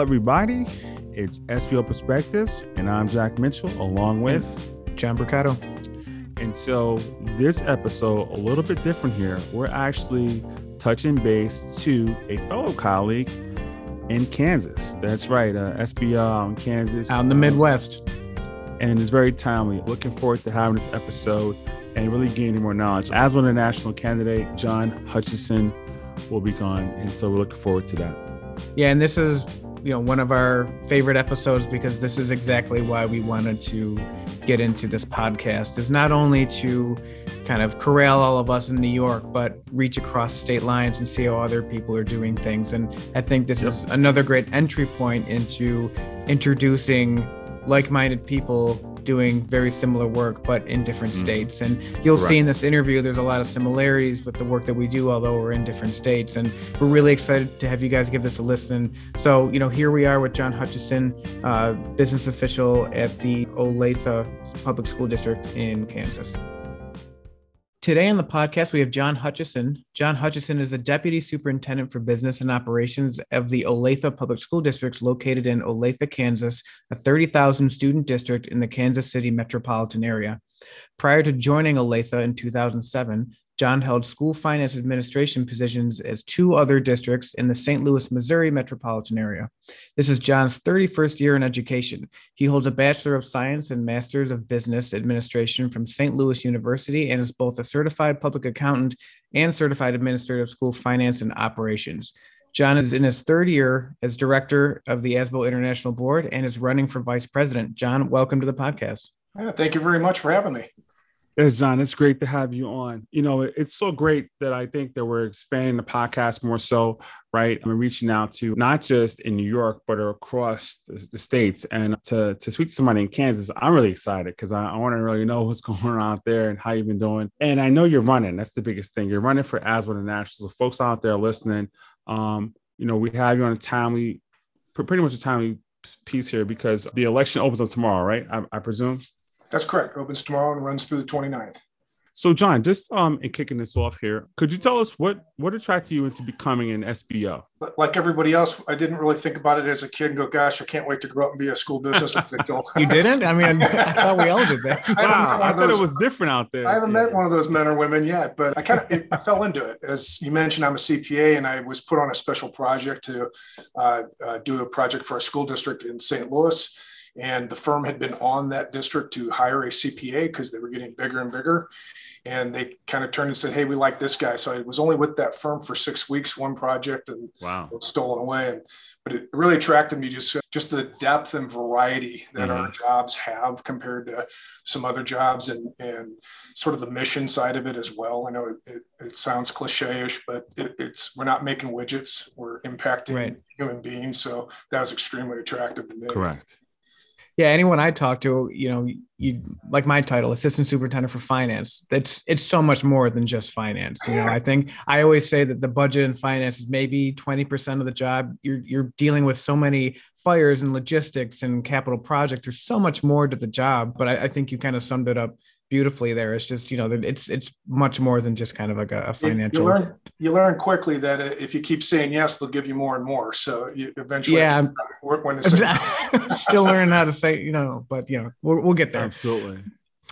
Everybody. It's SBO Perspectives, and I'm Jack Mitchell along with John Mercado. And so, this episode, a little bit different here. We're actually touching base to a fellow colleague in Kansas. That's right, uh, SBO in Kansas. Out in the Midwest. And it's very timely. Looking forward to having this episode and really gaining more knowledge. As one of the national candidate, John Hutchison will be gone. And so, we're looking forward to that. Yeah, and this is you know one of our favorite episodes because this is exactly why we wanted to get into this podcast is not only to kind of corral all of us in New York but reach across state lines and see how other people are doing things and I think this yep. is another great entry point into introducing like-minded people doing very similar work but in different mm. states and you'll Correct. see in this interview there's a lot of similarities with the work that we do although we're in different states and we're really excited to have you guys give this a listen so you know here we are with john hutchison uh, business official at the olathe public school district in kansas Today on the podcast, we have John Hutchison. John Hutchison is the Deputy Superintendent for Business and Operations of the Olathe Public School Districts located in Olathe, Kansas, a 30,000 student district in the Kansas City metropolitan area. Prior to joining Olathe in 2007, John held school finance administration positions as two other districts in the St. Louis, Missouri metropolitan area. This is John's 31st year in education. He holds a Bachelor of Science and Master's of Business Administration from St. Louis University and is both a certified public accountant and certified administrative school finance and operations. John is in his third year as director of the ASBO International Board and is running for vice president. John, welcome to the podcast. Yeah, thank you very much for having me. Yes, John, it's great to have you on. You know, it's so great that I think that we're expanding the podcast more so, right? I'm reaching out to not just in New York, but across the, states. And to, to speak to somebody in Kansas, I'm really excited because I, I want to really know what's going on out there and how you've been doing. And I know you're running. That's the biggest thing. You're running for ASBO International. So folks out there listening, um, you know, we have you on a timely, pretty much a timely piece here because the election opens up tomorrow, right? I, I presume. That's correct. Opens tomorrow and runs through the 29th. So, John, just um, in kicking this off here, could you tell us what what attracted you into becoming an SBO? Like everybody else, I didn't really think about it as a kid and go, "Gosh, I can't wait to grow up and be a school business." you didn't? I mean, I thought we all did that. I, wow, I thought it was different out there. I haven't yeah. met one of those men or women yet, but I kind of I fell into it. As you mentioned, I'm a CPA, and I was put on a special project to uh, uh, do a project for a school district in St. Louis and the firm had been on that district to hire a CPA because they were getting bigger and bigger. And they kind of turned and said, Hey, we like this guy. So I was only with that firm for six weeks, one project, and wow. was stolen away. And but it really attracted me just just the depth and variety that mm-hmm. our jobs have compared to some other jobs and and sort of the mission side of it as well. I know it, it, it sounds cliche-ish, but it, it's we're not making widgets, we're impacting right. human beings. So that was extremely attractive to me. Correct yeah anyone i talk to you know you like my title assistant superintendent for finance that's it's so much more than just finance you know? I think i always say that the budget and finance is maybe 20% of the job. You're you're dealing with so many fires and logistics and capital projects. There's so much more to the job but i, I think you kind of summed it up beautifully there. It's just you know it's it's much more than just kind of like a, a financial. You learn, you learn, quickly that uh, if you keep saying yes, they'll give you more and more. So you eventually, yeah, when still learning how to say you know, but you know we'll, we'll get there. Absolutely.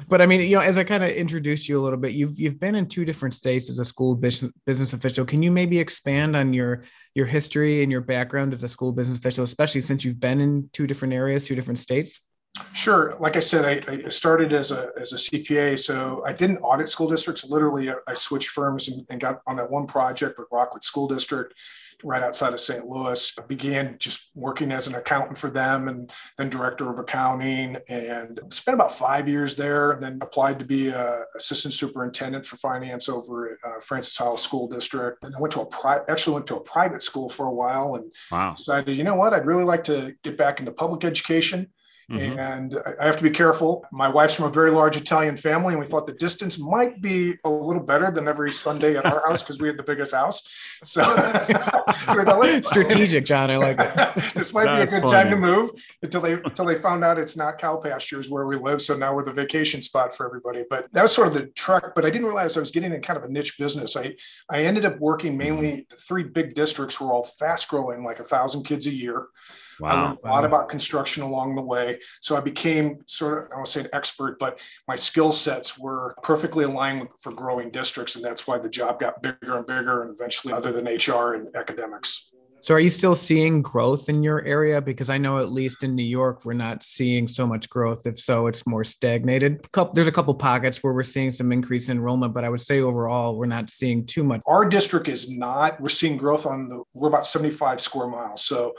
But I mean, you know, as I kind of introduced you a little bit, you've you've been in two different states as a school business business official. Can you maybe expand on your your history and your background as a school business official, especially since you've been in two different areas, two different states? Sure. Like I said, I, I, started as a, as a CPA, so I didn't audit school districts. Literally, I, switched firms and, and, got on that one project with Rockwood School District right outside of St. Louis. I began just working as an accountant for them and then director of accounting and spent about five years there. And then applied to be a assistant superintendent for finance over at uh, Francis Howell School District. And I went to a pri- actually went to a private school for a while and wow. decided, you know what, I'd really like to get back into public education. Mm-hmm. And I have to be careful. My wife's from a very large Italian family, and we thought the distance might be a little better than every Sunday at our house because we had the biggest house. So, so thought, strategic, John. I like it. this might That's be a good funny. time to move until they until they found out it's not cow pastures where we live. So now we're the vacation spot for everybody. But that was sort of the truck. But I didn't realize I was getting in kind of a niche business. I I ended up working mainly the three big districts were all fast growing, like a thousand kids a year. Wow. I learned a lot about construction along the way. So I became sort of, I won't say an expert, but my skill sets were perfectly aligned for growing districts. And that's why the job got bigger and bigger and eventually other than HR and academics. So are you still seeing growth in your area? Because I know at least in New York, we're not seeing so much growth. If so, it's more stagnated. There's a couple pockets where we're seeing some increase in enrollment, but I would say overall, we're not seeing too much. Our district is not, we're seeing growth on the, we're about 75 square miles. So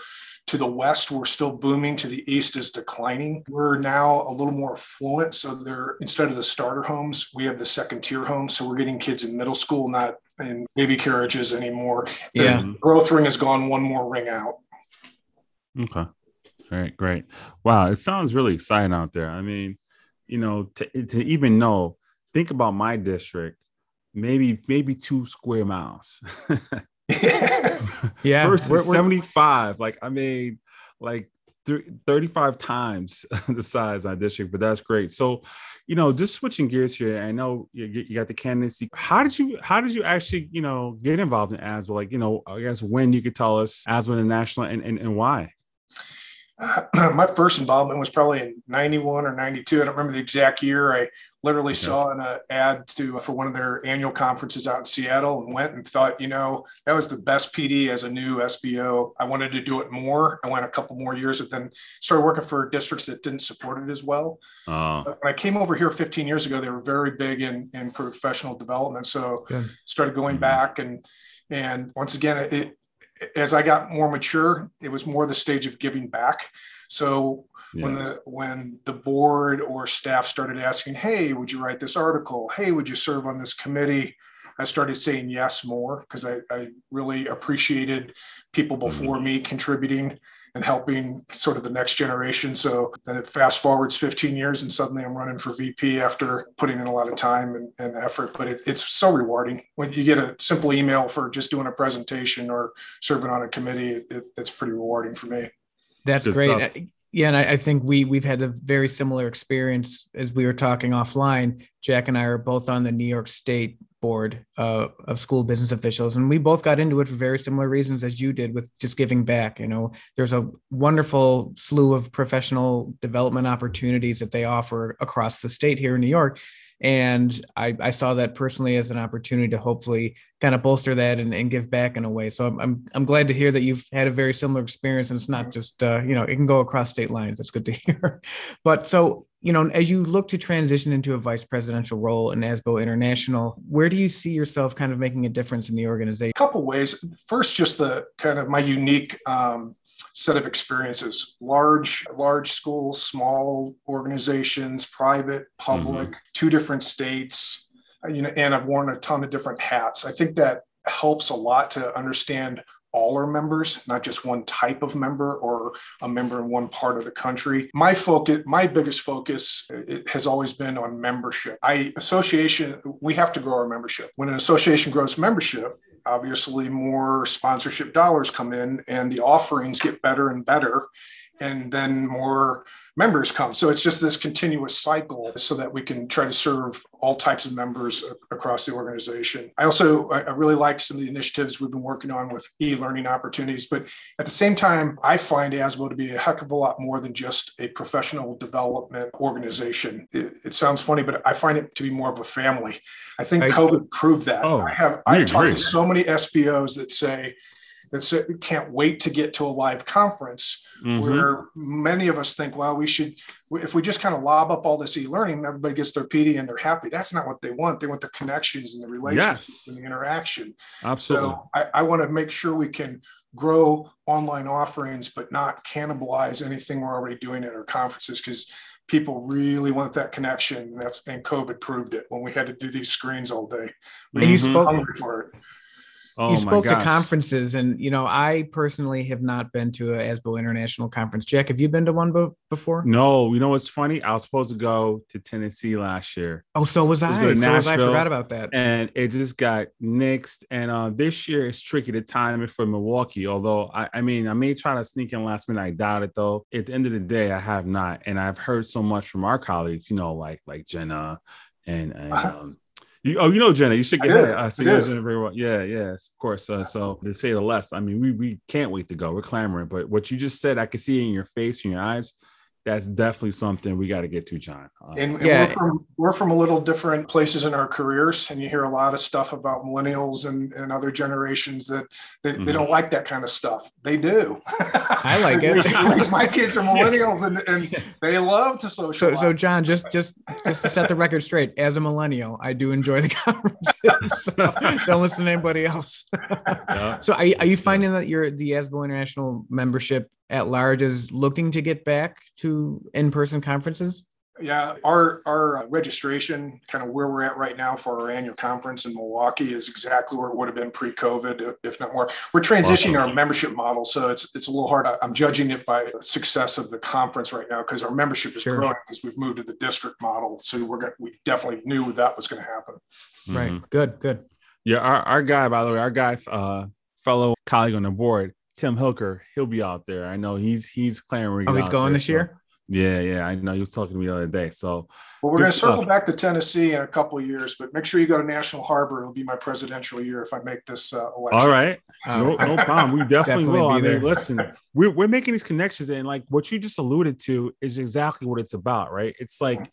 to the west, we're still booming. To the east is declining. We're now a little more affluent. So they're instead of the starter homes, we have the second tier homes. So we're getting kids in middle school, not in baby carriages anymore. The yeah. growth ring has gone one more ring out. Okay. All right, great. Wow, it sounds really exciting out there. I mean, you know, to, to even know, think about my district, maybe maybe two square miles. yeah. Versus we're, we're, 75. Like, I mean, like 35 times the size of district, but that's great. So, you know, just switching gears here. I know you, you got the candidacy. How did you, how did you actually, you know, get involved in ASBO? Like, you know, I guess when you could tell us ASBO International and, and, and why? my first involvement was probably in 91 or 92 i don't remember the exact year. I literally saw an uh, ad to for one of their annual conferences out in seattle and went and thought you know that was the best pd as a new sbo i wanted to do it more. I went a couple more years but then started working for districts that didn't support it as well. Uh, when i came over here 15 years ago they were very big in, in professional development. So started going mm-hmm. back and and once again it as I got more mature, it was more the stage of giving back. So yes. when the when the board or staff started asking, "Hey, would you write this article? Hey, would you serve on this committee?" I started saying yes more because I, I, really appreciated people before mm-hmm. me contributing and helping sort of the next generation. So then it fast forwards 15 years and suddenly I'm running for VP after putting in a lot of time and, and effort. But it, it's so rewarding when you get a simple email for just doing a presentation or serving on a committee. It, it's pretty rewarding for me. That's Good great. Stuff. Yeah, and I, I, think we we've had a very similar experience as we were talking offline. Jack and I are both on the New York State board uh, of school business officials and we both got into it for very similar reasons as you did with just giving back you know there's a wonderful slew of professional development opportunities that they offer across the state here in new york and I, I saw that personally as an opportunity to hopefully kind of bolster that and, and give back in a way. So I'm, I'm, I'm glad to hear that you've had a very similar experience and it's not just, uh, you know, it can go across state lines. That's good to hear. but so, you know, as you look to transition into a vice presidential role in ASBO International, where do you see yourself kind of making a difference in the organization? A couple ways. First, just the kind of my unique um, set of experiences large large schools small organizations private public mm-hmm. two different states you know and i've worn a ton of different hats i think that helps a lot to understand all our members, not just one type of member or a member in one part of the country. My focus, my biggest focus has always been on membership. I association, we have to grow our membership. When an association grows membership, obviously more sponsorship dollars come in and the offerings get better and better and then more members come. So it's just this continuous cycle so that we can try to serve all types of members across the organization. I also I really like some of the initiatives we've been working on with e-learning opportunities, but at the same time, I find ASBO to be a heck of a lot more than just a professional development organization. It, it sounds funny, but I find it to be more of a family. I think I, COVID proved that. Oh, I have I've talked to so many SBOs that say that say, can't wait to get to a live conference mm-hmm. where many of us think, well, we should, if we just kind of lob up all this e-learning, everybody gets their PD and they're happy. That's not what they want. They want the connections and the relationships yes. and the interaction. Absolutely. So I, I want to make sure we can grow online offerings, but not cannibalize anything we're already doing at our conferences because people really want that connection. And that's and COVID proved it when we had to do these screens all day. We and you spoke for it. Oh, you spoke to conferences, and you know, I personally have not been to a ASBO International conference. Jack, have you been to one be- before? No. You know what's funny? I was supposed to go to Tennessee last year. Oh, so was I. So was I. Forgot about that. And it just got nixed. And uh, this year it's tricky to time it for Milwaukee. Although I, I mean, I may try to sneak in last minute. I doubt it though. At the end of the day, I have not, and I've heard so much from our colleagues. You know, like like Jenna and and. Um, You, oh, you know Jenna. You should get her. I see I you Jenna very well. Yeah, yes, of course. Uh, so to say the less, I mean, we we can't wait to go. We're clamoring. But what you just said, I can see in your face, in your eyes that's definitely something we got to get to, John. Um, and, and yeah. we're, from, we're from a little different places in our careers, and you hear a lot of stuff about millennials and, and other generations that they, mm-hmm. they don't like that kind of stuff. They do. I like it. my kids are millennials, and, and they love to socialize. So, so John, just just just to set the record straight, as a millennial, I do enjoy the conferences. So don't listen to anybody else. Yeah. So, are, are you finding that your the ASBO International membership at large is looking to get back to in-person conferences? Yeah, our our registration, kind of where we're at right now for our annual conference in Milwaukee, is exactly where it would have been pre-COVID, if not more. We're transitioning awesome. our membership model, so it's it's a little hard. I'm judging it by the success of the conference right now because our membership is sure. growing because we've moved to the district model. So we're going we definitely knew that was going to happen. Right. Mm-hmm. Good. Good. Yeah. Our our guy, by the way, our guy, uh, fellow colleague on the board, Tim Hilker, he'll be out there. I know he's he's clamoring. Oh, he's going there, this year. Yeah, yeah, I know. He was talking to me the other day. So, well, we're going to circle back to Tennessee in a couple of years, but make sure you go to National Harbor. It'll be my presidential year if I make this uh, election. All right, no, no problem. We definitely, definitely will. I mean, listen, we're we're making these connections, and like what you just alluded to is exactly what it's about, right? It's like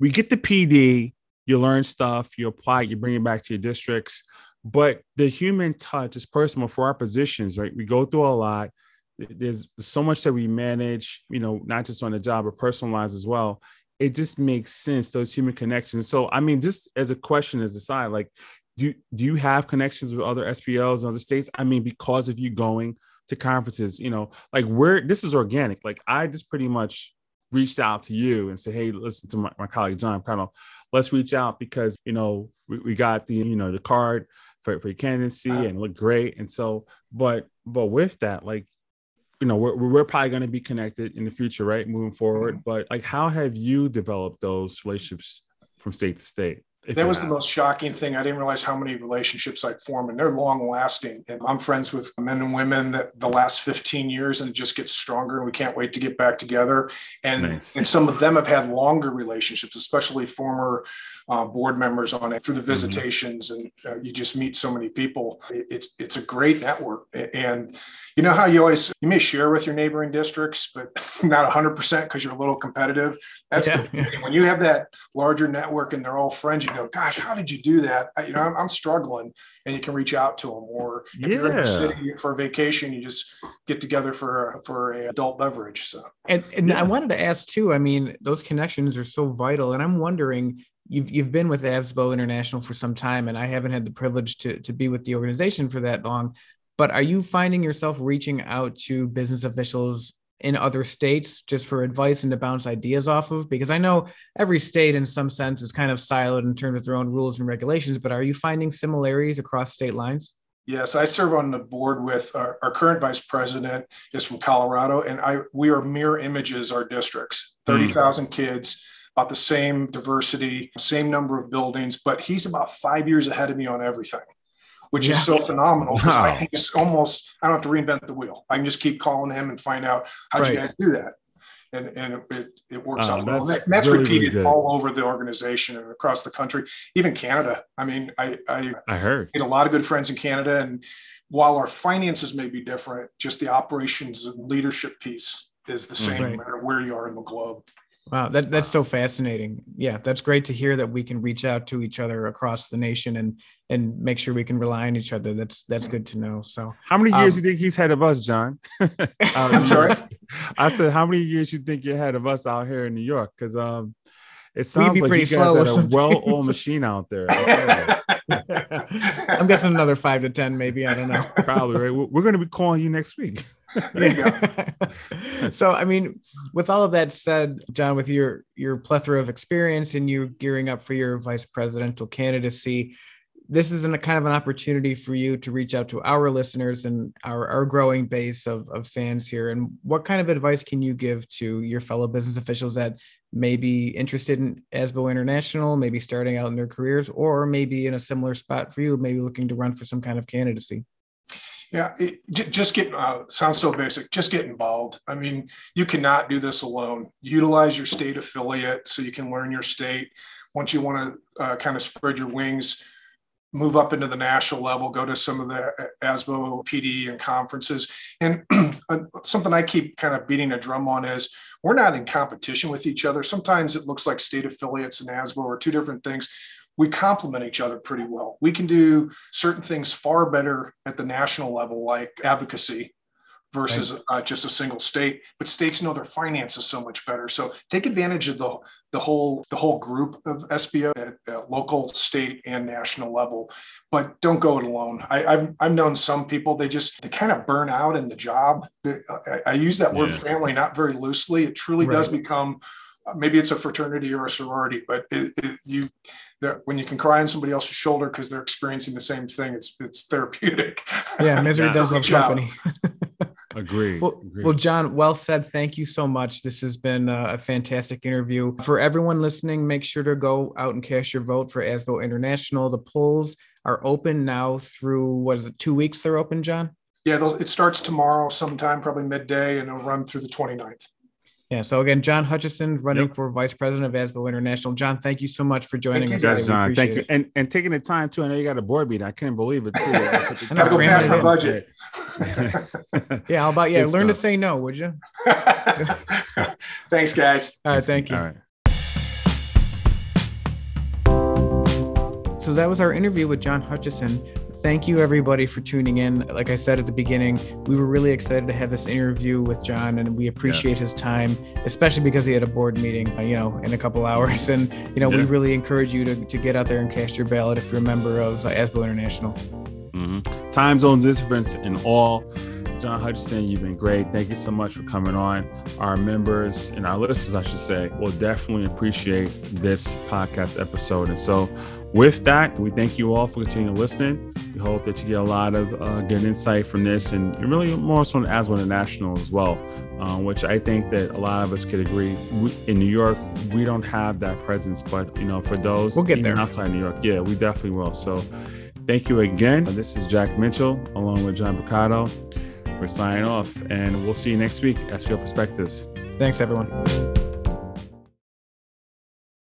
we get the PD, you learn stuff, you apply it, you bring it back to your districts, but the human touch is personal for our positions, right? We go through a lot there's so much that we manage, you know, not just on the job, but personal lives as well. It just makes sense, those human connections. So, I mean, just as a question, as a side, like, do, do you have connections with other SBOs in other states? I mean, because of you going to conferences, you know, like where this is organic. Like, I just pretty much reached out to you and said, Hey, listen to my, my colleague John of let's reach out because, you know, we, we got the, you know, the card for, for your candidacy and look great. And so, but, but with that, like, you know we're, we're probably going to be connected in the future right moving forward mm-hmm. but like how have you developed those relationships from state to state that was the most shocking thing. I didn't realize how many relationships I'd form, and they're long lasting. And I'm friends with men and women that the last 15 years, and it just gets stronger. And we can't wait to get back together. And nice. and some of them have had longer relationships, especially former uh, board members on it through the mm-hmm. visitations, mm-hmm. and uh, you just meet so many people. It's it's a great network, and you know how you always you may share with your neighboring districts but not 100% because you're a little competitive that's yeah. the when you have that larger network and they're all friends you go gosh how did you do that I, you know I'm, I'm, struggling and you can reach out to them or if yeah. you're in the city for a vacation you just get together for for a adult beverage so and, and yeah. i wanted to ask too i mean those connections are so vital and i'm wondering you've you've been with ASBO International for some time, and I haven't had the privilege to to be with the organization for that long but are you finding yourself reaching out to business officials in other states just for advice and to bounce ideas off of? Because I know every state, in some sense, is kind of siloed in terms of their own rules and regulations, but are you finding similarities across state lines? Yes, I serve on the board with our, our, current vice president is from Colorado, and I we are mirror images our districts, hmm. thirty thousand mm. kids, about the same diversity, same number of buildings, but he's about five years ahead of me on everything which yeah. is so phenomenal because wow. I can just almost I don't have to reinvent the wheel. I can just keep calling him and find out how'd right. you guys do that. And, and it, it, it works oh, out well. That's, that's really, repeated really all over the organization and across the country, even Canada. I mean, I I, I heard made a lot of good friends in Canada, and while our finances may be different, just the operations and leadership piece is the same right. no matter where you are in the globe. Wow, that, that's so fascinating. Yeah, that's great to hear that we can reach out to each other across the nation and and make sure we can rely on each other. That's that's good to know. So, how many years um, you think he's had of us, John? I'm sorry. I said, how many years you think you're ahead of us out here in New York? Because um, it sounds like you guys had a well-oiled machine out there. I'm guessing another five to ten, maybe. I don't know. Probably right. We're going to be calling you next week. so, I mean, with all of that said, John, with your your plethora of experience and you gearing up for your vice presidential candidacy, this is a kind of an opportunity for you to reach out to our listeners and our, our growing base of, of fans here. And what kind of advice can you give to your fellow business officials that may be interested in ASBO International, maybe starting out in their careers, or maybe in a similar spot for you, maybe looking to run for some kind of candidacy? Yeah, it, just get uh, sounds so basic. Just get involved. I mean, you cannot do this alone. Utilize your state affiliate so you can learn your state. Once you want to uh, kind of spread your wings, move up into the national level, go to some of the uh, ASBO PD and conferences. And uh, something I keep kind of beating a drum on is we're not in competition with each other. Sometimes it looks like state affiliates and ASBO are two different things we complement each other pretty well. We can do certain things far better at the national level, like advocacy versus right. uh, just a single state. But states know their finances so much better. So take advantage of the the whole the whole group of SBO at, at local, state, and national level. But don't go it alone. I, have I've known some people they just they kind of burn out in the job. They, I, I, use that word yeah. family not very loosely. It truly right. does become maybe it's a fraternity or a sorority, but it, it, you when you can cry on somebody else's shoulder because they're experiencing the same thing, it's it's therapeutic. Yeah, misery yeah. does love company. Agree. Well, Agreed. well, John, well said. Thank you so much. This has been uh, a fantastic interview. For everyone listening, make sure to go out and cast your vote for ASBO International. The polls are open now through what is it? Two weeks they're open, John. Yeah, it starts tomorrow sometime, probably midday, and it'll run through the 29th. Yeah. So again, John Hutchison running yep. for vice president of ASBO International. John, thank you so much for joining thank us. Yes, John. Thank you. And and taking the time too. I know you got a board meeting. I couldn't believe it too. I gotta go past my budget. yeah. How about yeah? learn to say no, would you? Thanks, guys. All right. Thank you. All right. So that was our interview with John Hutchison. Thank you, everybody, for tuning in. Like I said at the beginning, we were really excited to have this interview with John, and we appreciate yes. his time, especially because he had a board meeting, uh, you know, in a couple hours. And you know, yeah. we really encourage you to, to get out there and cast your ballot if you're a member of uh, ASBO International. Mm-hmm. Time zone difference in all. John Hutchison, you've been great. Thank you so much for coming on. Our members and our listeners, I should say, will definitely appreciate this podcast episode. And so, with that, we thank you all for continuing to listen. We hope that you get a lot of uh, good insight from this and really more so as one of national as well, um, which I think that a lot of us could agree. We, in New York, we don't have that presence, but you know, for those we'll get there. outside New York, yeah, we definitely will. So thank you again. This is Jack Mitchell along with John Picado. We're signing off and we'll see you next week. SBO Perspectives. Thanks, everyone.